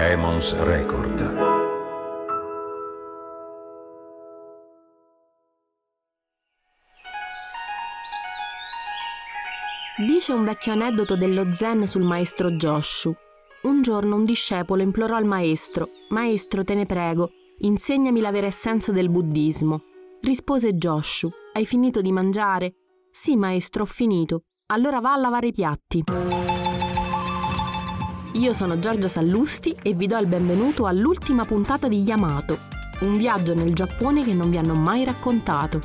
Emons Record. Dice un vecchio aneddoto dello zen sul maestro Joshu. Un giorno un discepolo implorò al maestro: Maestro, te ne prego, insegnami la vera essenza del buddismo. Rispose Joshu: Hai finito di mangiare? Sì, maestro, ho finito. Allora va a lavare i piatti. Io sono Giorgia Sallusti e vi do il benvenuto all'ultima puntata di Yamato, un viaggio nel Giappone che non vi hanno mai raccontato.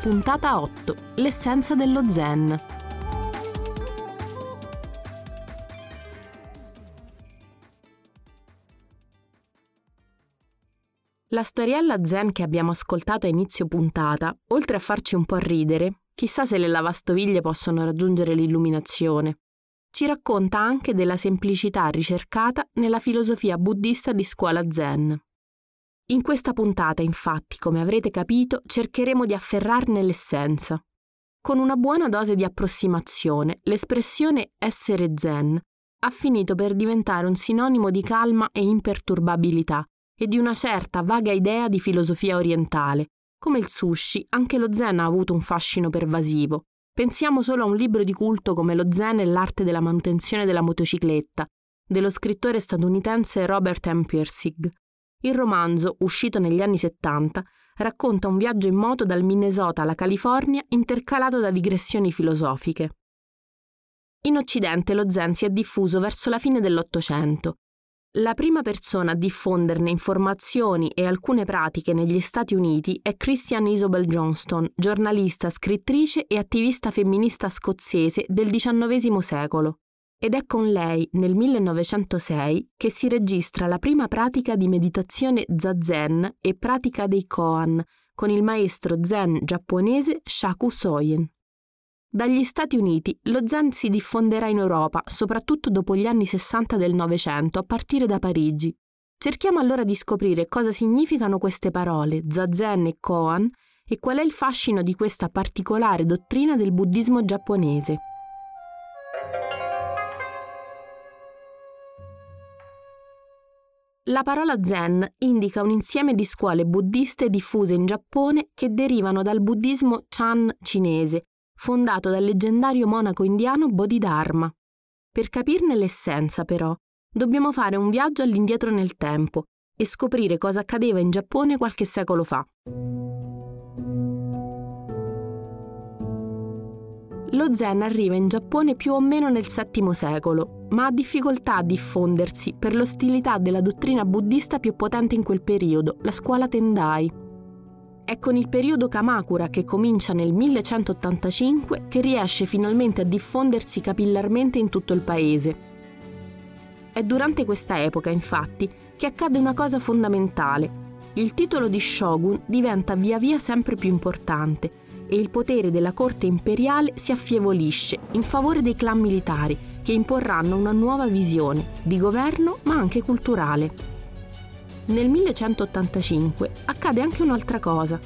Puntata 8. L'essenza dello zen. La storiella zen che abbiamo ascoltato a inizio puntata, oltre a farci un po' ridere, chissà se le lavastoviglie possono raggiungere l'illuminazione, ci racconta anche della semplicità ricercata nella filosofia buddista di scuola zen. In questa puntata, infatti, come avrete capito, cercheremo di afferrarne l'essenza. Con una buona dose di approssimazione, l'espressione essere zen ha finito per diventare un sinonimo di calma e imperturbabilità e di una certa vaga idea di filosofia orientale. Come il sushi, anche lo zen ha avuto un fascino pervasivo, Pensiamo solo a un libro di culto come Lo Zen e l'arte della manutenzione della motocicletta, dello scrittore statunitense Robert M. Pirsig. Il romanzo, uscito negli anni 70, racconta un viaggio in moto dal Minnesota alla California intercalato da digressioni filosofiche. In Occidente lo Zen si è diffuso verso la fine dell'Ottocento la prima persona a diffonderne informazioni e alcune pratiche negli Stati Uniti è Christian Isobel Johnston, giornalista, scrittrice e attivista femminista scozzese del XIX secolo. Ed è con lei, nel 1906, che si registra la prima pratica di meditazione zazen e pratica dei koan con il maestro zen giapponese Shaku Soyen. Dagli Stati Uniti lo zen si diffonderà in Europa, soprattutto dopo gli anni 60 del Novecento, a partire da Parigi. Cerchiamo allora di scoprire cosa significano queste parole, zazen e koan, e qual è il fascino di questa particolare dottrina del buddismo giapponese. La parola zen indica un insieme di scuole buddiste diffuse in Giappone che derivano dal buddismo Chan cinese, fondato dal leggendario monaco indiano Bodhidharma. Per capirne l'essenza, però, dobbiamo fare un viaggio all'indietro nel tempo e scoprire cosa accadeva in Giappone qualche secolo fa. Lo Zen arriva in Giappone più o meno nel VII secolo, ma ha difficoltà a diffondersi per l'ostilità della dottrina buddista più potente in quel periodo, la scuola Tendai, è con il periodo Kamakura, che comincia nel 1185, che riesce finalmente a diffondersi capillarmente in tutto il paese. È durante questa epoca, infatti, che accade una cosa fondamentale. Il titolo di shogun diventa via via sempre più importante e il potere della corte imperiale si affievolisce in favore dei clan militari che imporranno una nuova visione di governo ma anche culturale. Nel 1185 accade anche un'altra cosa.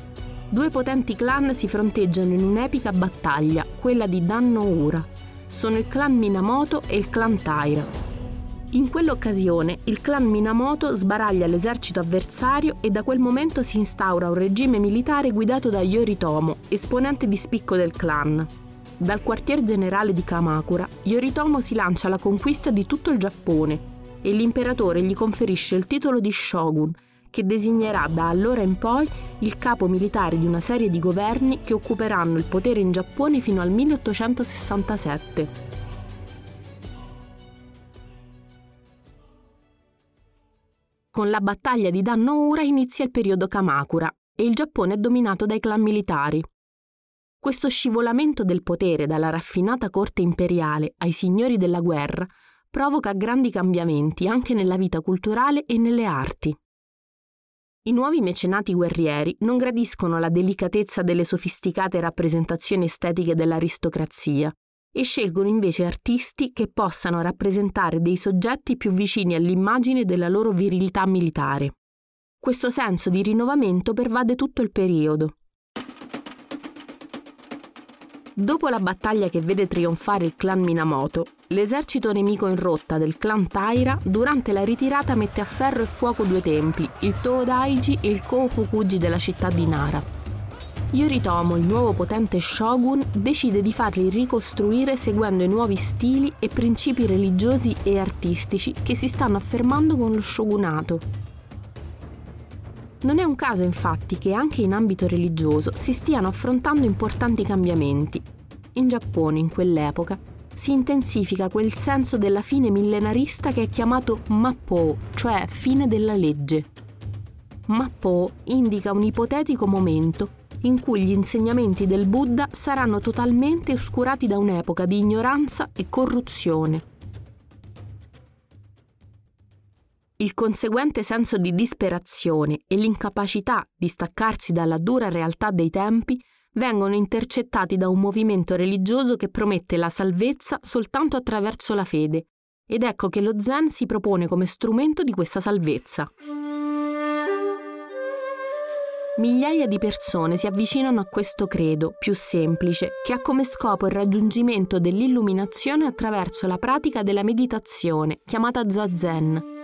Due potenti clan si fronteggiano in un'epica battaglia, quella di Danno Ura. Sono il clan Minamoto e il clan Taira. In quell'occasione il clan Minamoto sbaraglia l'esercito avversario e da quel momento si instaura un regime militare guidato da Yoritomo, esponente di spicco del clan. Dal quartier generale di Kamakura, Yoritomo si lancia alla conquista di tutto il Giappone e l'imperatore gli conferisce il titolo di shogun, che designerà da allora in poi il capo militare di una serie di governi che occuperanno il potere in Giappone fino al 1867. Con la battaglia di Danno-Ura inizia il periodo Kamakura e il Giappone è dominato dai clan militari. Questo scivolamento del potere dalla raffinata corte imperiale ai signori della guerra provoca grandi cambiamenti anche nella vita culturale e nelle arti. I nuovi mecenati guerrieri non gradiscono la delicatezza delle sofisticate rappresentazioni estetiche dell'aristocrazia e scelgono invece artisti che possano rappresentare dei soggetti più vicini all'immagine della loro virilità militare. Questo senso di rinnovamento pervade tutto il periodo. Dopo la battaglia che vede trionfare il clan Minamoto, L'esercito nemico in rotta del clan Taira durante la ritirata mette a ferro e fuoco due templi, il Toodaiji e il Kofukuji della città di Nara. Yoritomo, il nuovo potente shogun, decide di farli ricostruire seguendo i nuovi stili e principi religiosi e artistici che si stanno affermando con lo shogunato. Non è un caso infatti che anche in ambito religioso si stiano affrontando importanti cambiamenti. In Giappone, in quell'epoca, si intensifica quel senso della fine millenarista che è chiamato Mappo, cioè fine della legge. Mappo indica un ipotetico momento in cui gli insegnamenti del Buddha saranno totalmente oscurati da un'epoca di ignoranza e corruzione. Il conseguente senso di disperazione e l'incapacità di staccarsi dalla dura realtà dei tempi vengono intercettati da un movimento religioso che promette la salvezza soltanto attraverso la fede. Ed ecco che lo Zen si propone come strumento di questa salvezza. Migliaia di persone si avvicinano a questo credo più semplice, che ha come scopo il raggiungimento dell'illuminazione attraverso la pratica della meditazione, chiamata Zazen,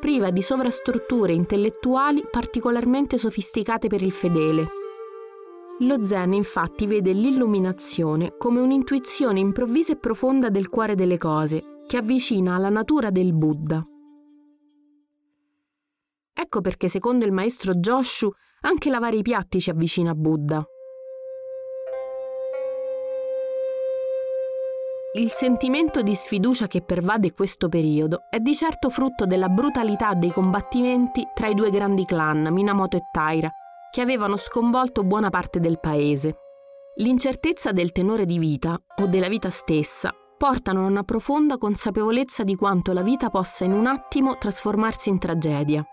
priva di sovrastrutture intellettuali particolarmente sofisticate per il fedele. Lo Zen infatti vede l'illuminazione come un'intuizione improvvisa e profonda del cuore delle cose, che avvicina alla natura del Buddha. Ecco perché secondo il maestro Joshu anche lavare i piatti ci avvicina a Buddha. Il sentimento di sfiducia che pervade questo periodo è di certo frutto della brutalità dei combattimenti tra i due grandi clan, Minamoto e Taira, che avevano sconvolto buona parte del paese. L'incertezza del tenore di vita o della vita stessa portano a una profonda consapevolezza di quanto la vita possa in un attimo trasformarsi in tragedia.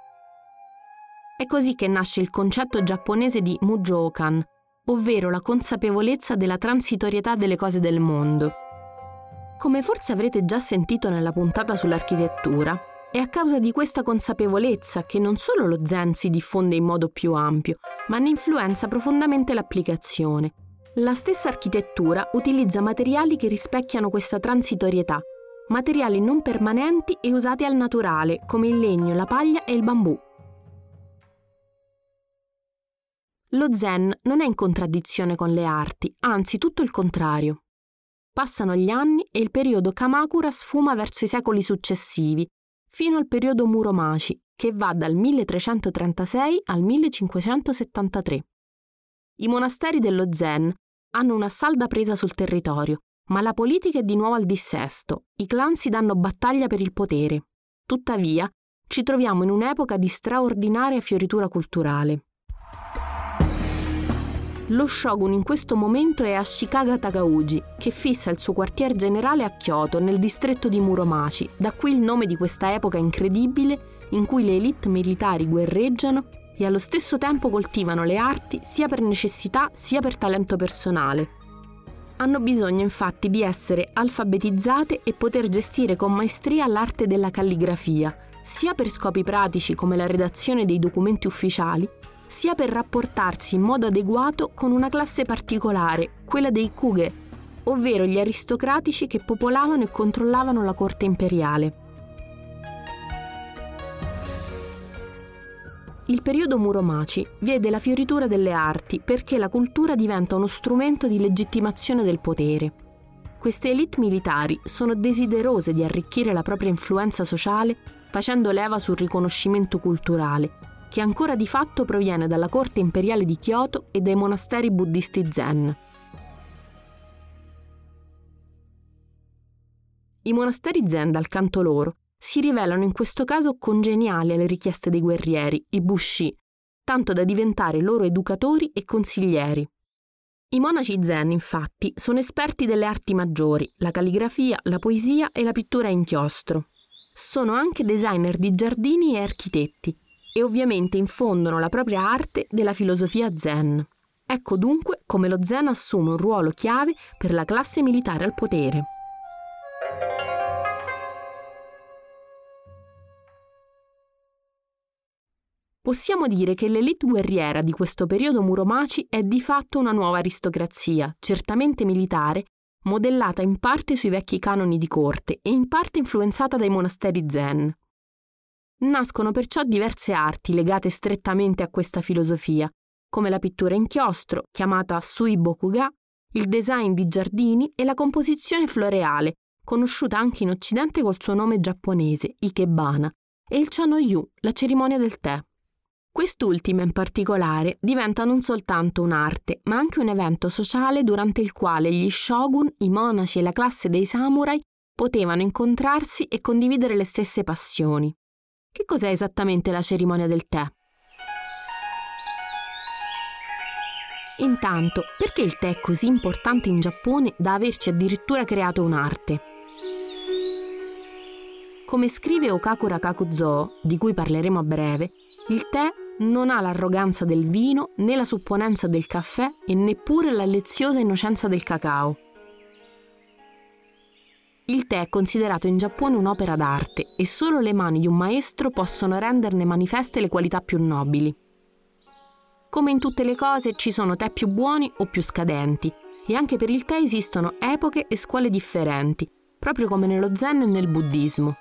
È così che nasce il concetto giapponese di Mujoukan, ovvero la consapevolezza della transitorietà delle cose del mondo. Come forse avrete già sentito nella puntata sull'architettura, è a causa di questa consapevolezza che non solo lo Zen si diffonde in modo più ampio, ma ne influenza profondamente l'applicazione. La stessa architettura utilizza materiali che rispecchiano questa transitorietà, materiali non permanenti e usati al naturale, come il legno, la paglia e il bambù. Lo zen non è in contraddizione con le arti, anzi tutto il contrario. Passano gli anni e il periodo Kamakura sfuma verso i secoli successivi, fino al periodo Muromaci, che va dal 1336 al 1573. I monasteri dello Zen hanno una salda presa sul territorio, ma la politica è di nuovo al dissesto, i clan si danno battaglia per il potere. Tuttavia, ci troviamo in un'epoca di straordinaria fioritura culturale. Lo shogun in questo momento è Ashikaga Takauji, che fissa il suo quartier generale a Kyoto, nel distretto di Muromachi, da qui il nome di questa epoca incredibile in cui le elite militari guerreggiano e allo stesso tempo coltivano le arti sia per necessità sia per talento personale. Hanno bisogno infatti di essere alfabetizzate e poter gestire con maestria l'arte della calligrafia, sia per scopi pratici come la redazione dei documenti ufficiali, sia per rapportarsi in modo adeguato con una classe particolare, quella dei Kuge, ovvero gli aristocratici che popolavano e controllavano la corte imperiale. Il periodo Muromaci vede la fioritura delle arti perché la cultura diventa uno strumento di legittimazione del potere. Queste elite militari sono desiderose di arricchire la propria influenza sociale facendo leva sul riconoscimento culturale che ancora di fatto proviene dalla corte imperiale di Kyoto e dai monasteri buddisti zen. I monasteri zen, dal canto loro, si rivelano in questo caso congeniali alle richieste dei guerrieri, i bushi, tanto da diventare loro educatori e consiglieri. I monaci zen, infatti, sono esperti delle arti maggiori, la calligrafia, la poesia e la pittura a inchiostro. Sono anche designer di giardini e architetti e ovviamente infondono la propria arte della filosofia zen. Ecco dunque come lo zen assume un ruolo chiave per la classe militare al potere. Possiamo dire che l'elite guerriera di questo periodo Muromaci è di fatto una nuova aristocrazia, certamente militare, modellata in parte sui vecchi canoni di corte e in parte influenzata dai monasteri zen. Nascono perciò diverse arti legate strettamente a questa filosofia, come la pittura in chiostro, chiamata Sui Bokuga, il design di giardini e la composizione floreale, conosciuta anche in Occidente col suo nome giapponese, Ikebana, e il Chanoyu, la cerimonia del tè. Quest'ultima in particolare diventa non soltanto un'arte, ma anche un evento sociale durante il quale gli shogun, i monaci e la classe dei samurai potevano incontrarsi e condividere le stesse passioni. Che cos'è esattamente la cerimonia del tè? Intanto, perché il tè è così importante in Giappone da averci addirittura creato un'arte? Come scrive Okakura Kakuzo, di cui parleremo a breve, il tè non ha l'arroganza del vino, né la supponenza del caffè e neppure la leziosa innocenza del cacao. Il tè è considerato in Giappone un'opera d'arte e solo le mani di un maestro possono renderne manifeste le qualità più nobili. Come in tutte le cose ci sono tè più buoni o più scadenti e anche per il tè esistono epoche e scuole differenti, proprio come nello zen e nel buddismo.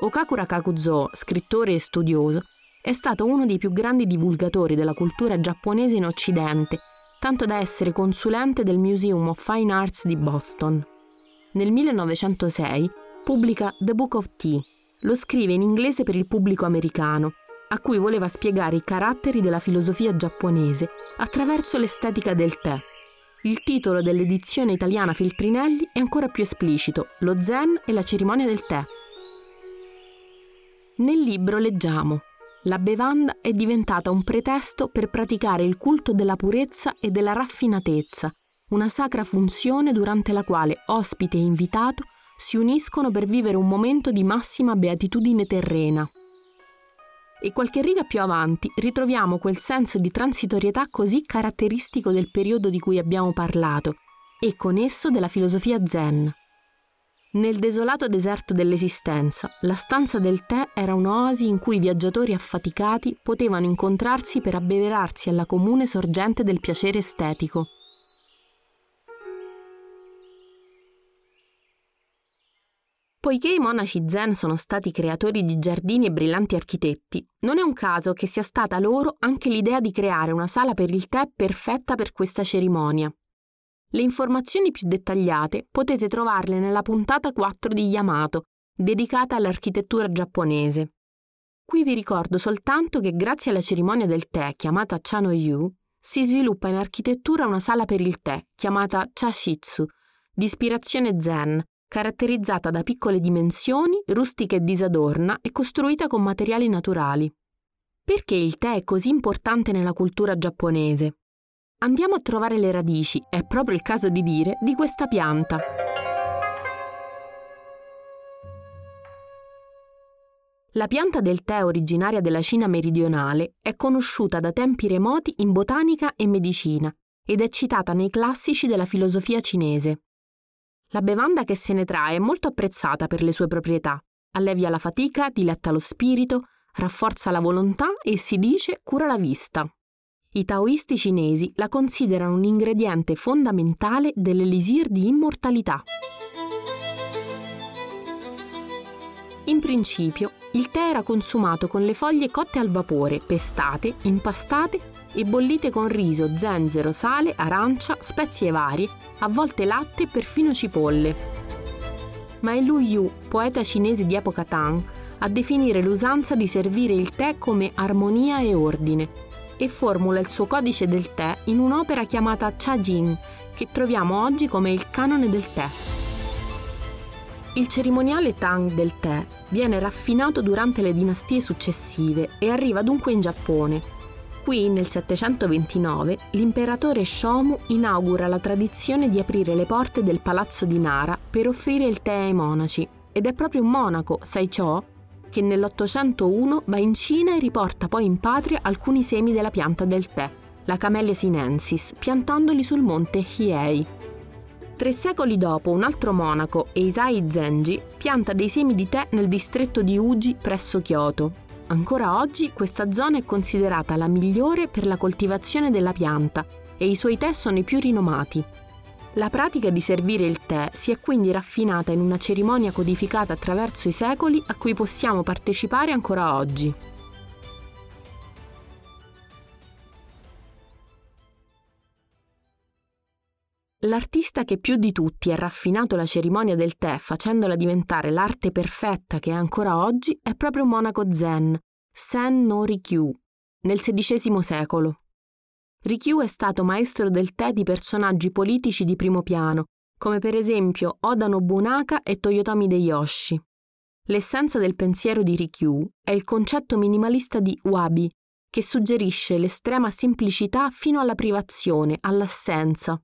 Okakura Kakuzo, scrittore e studioso, è stato uno dei più grandi divulgatori della cultura giapponese in Occidente, tanto da essere consulente del Museum of Fine Arts di Boston. Nel 1906 pubblica The Book of Tea, lo scrive in inglese per il pubblico americano, a cui voleva spiegare i caratteri della filosofia giapponese attraverso l'estetica del tè. Il titolo dell'edizione italiana Feltrinelli è ancora più esplicito, Lo Zen e la cerimonia del tè. Nel libro leggiamo la bevanda è diventata un pretesto per praticare il culto della purezza e della raffinatezza, una sacra funzione durante la quale ospite e invitato si uniscono per vivere un momento di massima beatitudine terrena. E qualche riga più avanti ritroviamo quel senso di transitorietà così caratteristico del periodo di cui abbiamo parlato e con esso della filosofia zen. Nel desolato deserto dell'esistenza, la stanza del tè era un'oasi in cui i viaggiatori affaticati potevano incontrarsi per abbeverarsi alla comune sorgente del piacere estetico. Poiché i monaci zen sono stati creatori di giardini e brillanti architetti, non è un caso che sia stata loro anche l'idea di creare una sala per il tè perfetta per questa cerimonia. Le informazioni più dettagliate potete trovarle nella puntata 4 di Yamato, dedicata all'architettura giapponese. Qui vi ricordo soltanto che grazie alla cerimonia del tè chiamata Chano-yu, si sviluppa in architettura una sala per il tè chiamata Chashitsu, di ispirazione zen, caratterizzata da piccole dimensioni, rustica e disadorna e costruita con materiali naturali. Perché il tè è così importante nella cultura giapponese? Andiamo a trovare le radici, è proprio il caso di dire, di questa pianta. La pianta del tè originaria della Cina meridionale è conosciuta da tempi remoti in botanica e medicina ed è citata nei classici della filosofia cinese. La bevanda che se ne trae è molto apprezzata per le sue proprietà. Allevia la fatica, diletta lo spirito, rafforza la volontà e si dice cura la vista. I taoisti cinesi la considerano un ingrediente fondamentale dell'elisir di immortalità. In principio, il tè era consumato con le foglie cotte al vapore, pestate, impastate e bollite con riso, zenzero, sale, arancia, spezie varie, a volte latte e perfino cipolle. Ma è Lu Yu, poeta cinese di epoca Tang, a definire l'usanza di servire il tè come armonia e ordine, e formula il suo codice del tè in un'opera chiamata Cha Jing, che troviamo oggi come il canone del tè. Il cerimoniale Tang del tè viene raffinato durante le dinastie successive e arriva dunque in Giappone. Qui, nel 729, l'imperatore Shomu inaugura la tradizione di aprire le porte del palazzo di Nara per offrire il tè ai monaci, ed è proprio un monaco, Saicho, che nell'801 va in Cina e riporta poi in patria alcuni semi della pianta del tè, la Camellia sinensis, piantandoli sul monte Hiei. Tre secoli dopo, un altro monaco, Eisai Zenji, pianta dei semi di tè nel distretto di Uji presso Kyoto. Ancora oggi questa zona è considerata la migliore per la coltivazione della pianta e i suoi tè sono i più rinomati. La pratica di servire il tè si è quindi raffinata in una cerimonia codificata attraverso i secoli a cui possiamo partecipare ancora oggi. L'artista che più di tutti ha raffinato la cerimonia del tè facendola diventare l'arte perfetta che è ancora oggi è proprio monaco zen, Sen no Rikyu, nel XVI secolo. Rikyu è stato maestro del tè di personaggi politici di primo piano, come per esempio Oda Nobunaka e Toyotomi Deyoshi. L'essenza del pensiero di Rikyu è il concetto minimalista di wabi, che suggerisce l'estrema semplicità fino alla privazione, all'assenza,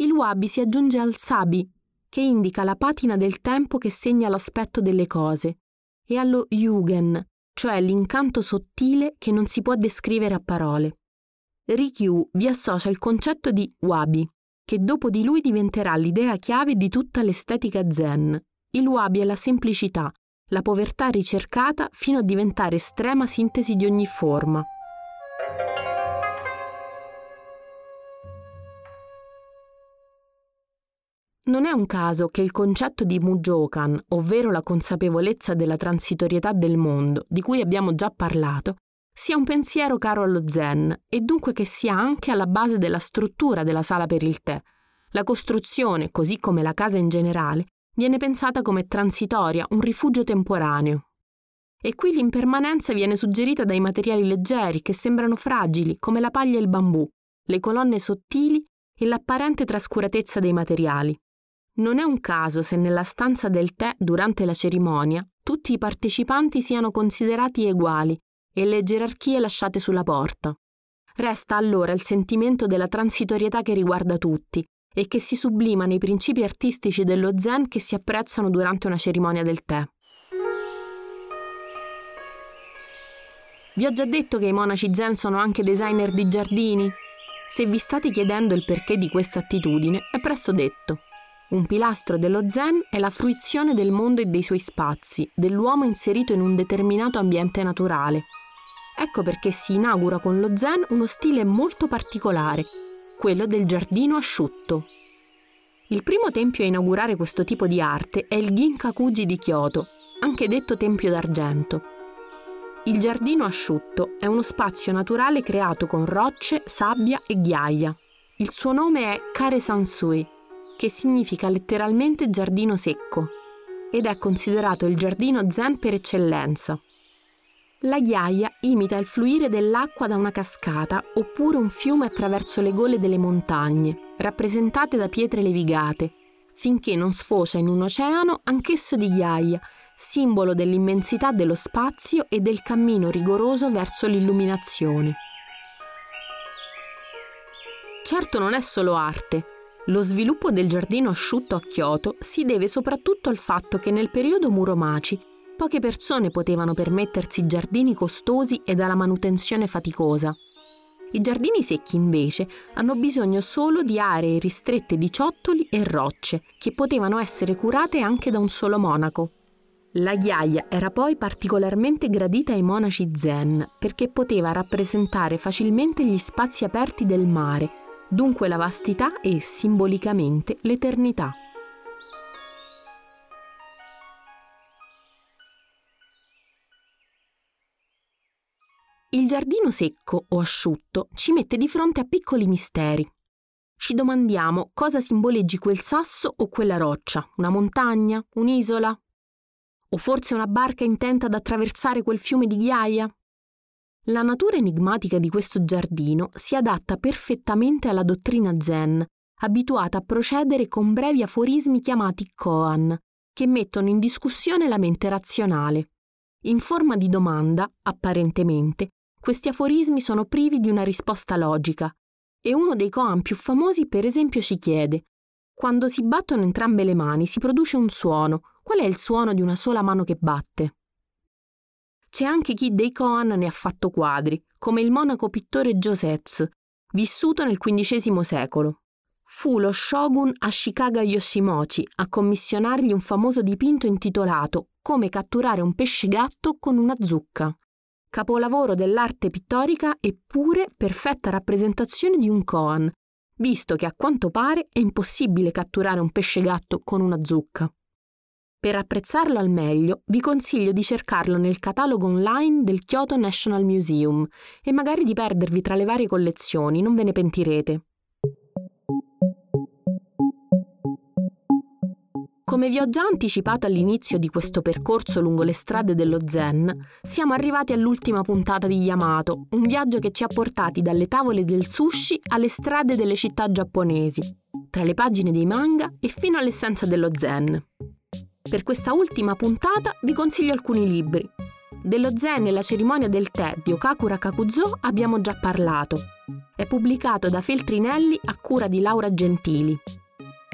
il wabi si aggiunge al sabi, che indica la patina del tempo che segna l'aspetto delle cose, e allo yugen, cioè l'incanto sottile che non si può descrivere a parole. Rikyu vi associa il concetto di wabi, che dopo di lui diventerà l'idea chiave di tutta l'estetica zen. Il wabi è la semplicità, la povertà ricercata fino a diventare estrema sintesi di ogni forma. Non è un caso che il concetto di Mujokan, ovvero la consapevolezza della transitorietà del mondo, di cui abbiamo già parlato, sia un pensiero caro allo Zen e dunque che sia anche alla base della struttura della sala per il tè. La costruzione, così come la casa in generale, viene pensata come transitoria, un rifugio temporaneo. E qui l'impermanenza viene suggerita dai materiali leggeri che sembrano fragili, come la paglia e il bambù, le colonne sottili e l'apparente trascuratezza dei materiali. Non è un caso se nella stanza del tè durante la cerimonia tutti i partecipanti siano considerati uguali e le gerarchie lasciate sulla porta. Resta allora il sentimento della transitorietà che riguarda tutti e che si sublima nei principi artistici dello zen che si apprezzano durante una cerimonia del tè. Vi ho già detto che i monaci zen sono anche designer di giardini? Se vi state chiedendo il perché di questa attitudine, è presto detto. Un pilastro dello Zen è la fruizione del mondo e dei suoi spazi, dell'uomo inserito in un determinato ambiente naturale. Ecco perché si inaugura con lo Zen uno stile molto particolare, quello del giardino asciutto. Il primo tempio a inaugurare questo tipo di arte è il Ginkakuji di Kyoto, anche detto Tempio d'Argento. Il giardino asciutto è uno spazio naturale creato con rocce, sabbia e ghiaia. Il suo nome è Kare Sansui che significa letteralmente giardino secco, ed è considerato il giardino zen per eccellenza. La ghiaia imita il fluire dell'acqua da una cascata oppure un fiume attraverso le gole delle montagne, rappresentate da pietre levigate, finché non sfocia in un oceano anch'esso di ghiaia, simbolo dell'immensità dello spazio e del cammino rigoroso verso l'illuminazione. Certo non è solo arte, lo sviluppo del giardino asciutto a Kyoto si deve soprattutto al fatto che nel periodo Muromaci poche persone potevano permettersi giardini costosi e dalla manutenzione faticosa. I giardini secchi invece hanno bisogno solo di aree ristrette di ciottoli e rocce che potevano essere curate anche da un solo monaco. La ghiaia era poi particolarmente gradita ai monaci zen perché poteva rappresentare facilmente gli spazi aperti del mare dunque la vastità e simbolicamente l'eternità. Il giardino secco o asciutto ci mette di fronte a piccoli misteri. Ci domandiamo cosa simboleggi quel sasso o quella roccia, una montagna, un'isola? O forse una barca intenta ad attraversare quel fiume di ghiaia? La natura enigmatica di questo giardino si adatta perfettamente alla dottrina zen, abituata a procedere con brevi aforismi chiamati koan, che mettono in discussione la mente razionale. In forma di domanda, apparentemente, questi aforismi sono privi di una risposta logica, e uno dei koan più famosi per esempio ci chiede quando si battono entrambe le mani si produce un suono, qual è il suono di una sola mano che batte? C'è anche chi dei Koan ne ha fatto quadri, come il monaco pittore Josetsu, vissuto nel XV secolo. Fu lo shogun Ashikaga Yoshimochi a commissionargli un famoso dipinto intitolato Come catturare un pesce gatto con una zucca. Capolavoro dell'arte pittorica eppure perfetta rappresentazione di un koan, visto che a quanto pare è impossibile catturare un pesce gatto con una zucca. Per apprezzarlo al meglio, vi consiglio di cercarlo nel catalogo online del Kyoto National Museum e magari di perdervi tra le varie collezioni, non ve ne pentirete. Come vi ho già anticipato all'inizio di questo percorso lungo le strade dello Zen, siamo arrivati all'ultima puntata di Yamato, un viaggio che ci ha portati dalle tavole del sushi alle strade delle città giapponesi, tra le pagine dei manga e fino all'essenza dello Zen. Per questa ultima puntata vi consiglio alcuni libri. Dello Zen e la cerimonia del tè di Okakura Kakuzo abbiamo già parlato. È pubblicato da Feltrinelli a cura di Laura Gentili.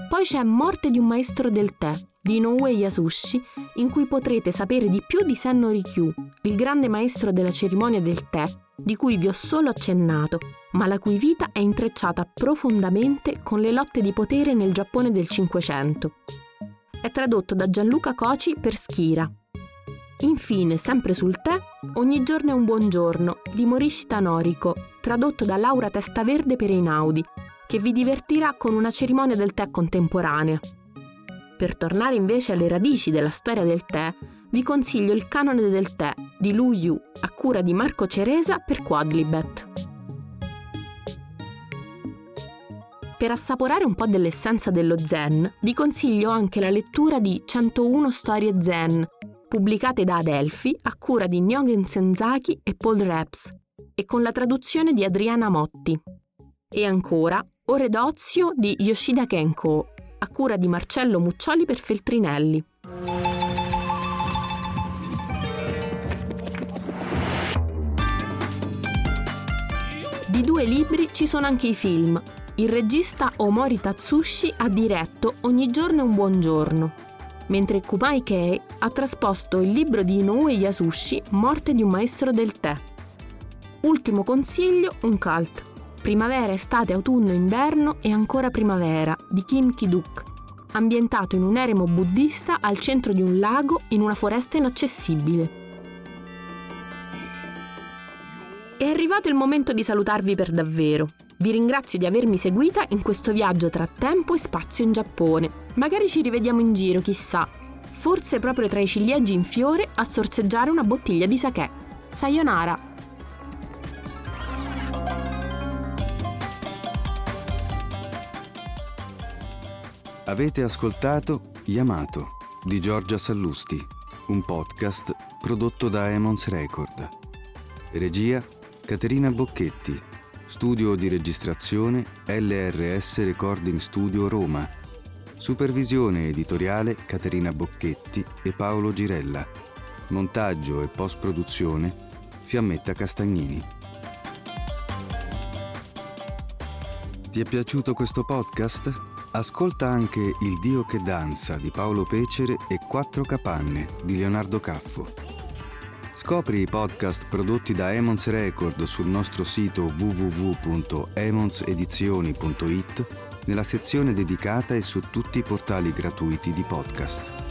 Poi c'è Morte di un maestro del tè di Inoue Yasushi, in cui potrete sapere di più di Senno Rikyu, il grande maestro della cerimonia del tè, di cui vi ho solo accennato, ma la cui vita è intrecciata profondamente con le lotte di potere nel Giappone del Cinquecento. È tradotto da Gianluca Coci per Schira. Infine, sempre sul tè, Ogni giorno è un buon giorno di Morishi Tanorico, tradotto da Laura Testaverde per Einaudi, che vi divertirà con una cerimonia del tè contemporanea. Per tornare invece alle radici della storia del tè, vi consiglio il canone del tè di Lu Yu a cura di Marco Ceresa per Quadlibet. Per assaporare un po' dell'essenza dello zen, vi consiglio anche la lettura di 101 storie zen, pubblicate da Adelphi a cura di Nyogen Senzaki e Paul Reps, e con la traduzione di Adriana Motti. E ancora Ore d'ozio di Yoshida Kenko, a cura di Marcello Muccioli per Feltrinelli. Di due libri ci sono anche i film. Il regista Omori Tatsushi ha diretto Ogni giorno è un buon giorno, mentre Kumai Kei ha trasposto il libro di Inoue Yasushi Morte di un maestro del tè. Ultimo consiglio, un cult. Primavera, estate, autunno, inverno e ancora primavera di Kim Ki-duk, ambientato in un eremo buddista al centro di un lago in una foresta inaccessibile. È arrivato il momento di salutarvi per davvero. Vi ringrazio di avermi seguita in questo viaggio tra tempo e spazio in Giappone. Magari ci rivediamo in giro, chissà. Forse proprio tra i ciliegi in fiore a sorseggiare una bottiglia di sake. Sayonara! Avete ascoltato Yamato di Giorgia Sallusti, un podcast prodotto da Emons Record. Regia Caterina Bocchetti, studio di registrazione LRS Recording Studio Roma. Supervisione editoriale Caterina Bocchetti e Paolo Girella. Montaggio e post-produzione Fiammetta Castagnini. Ti è piaciuto questo podcast? Ascolta anche Il Dio che danza di Paolo Pecere e Quattro capanne di Leonardo Caffo. Scopri i podcast prodotti da Emons Record sul nostro sito www.emonsedizioni.it nella sezione dedicata e su tutti i portali gratuiti di podcast.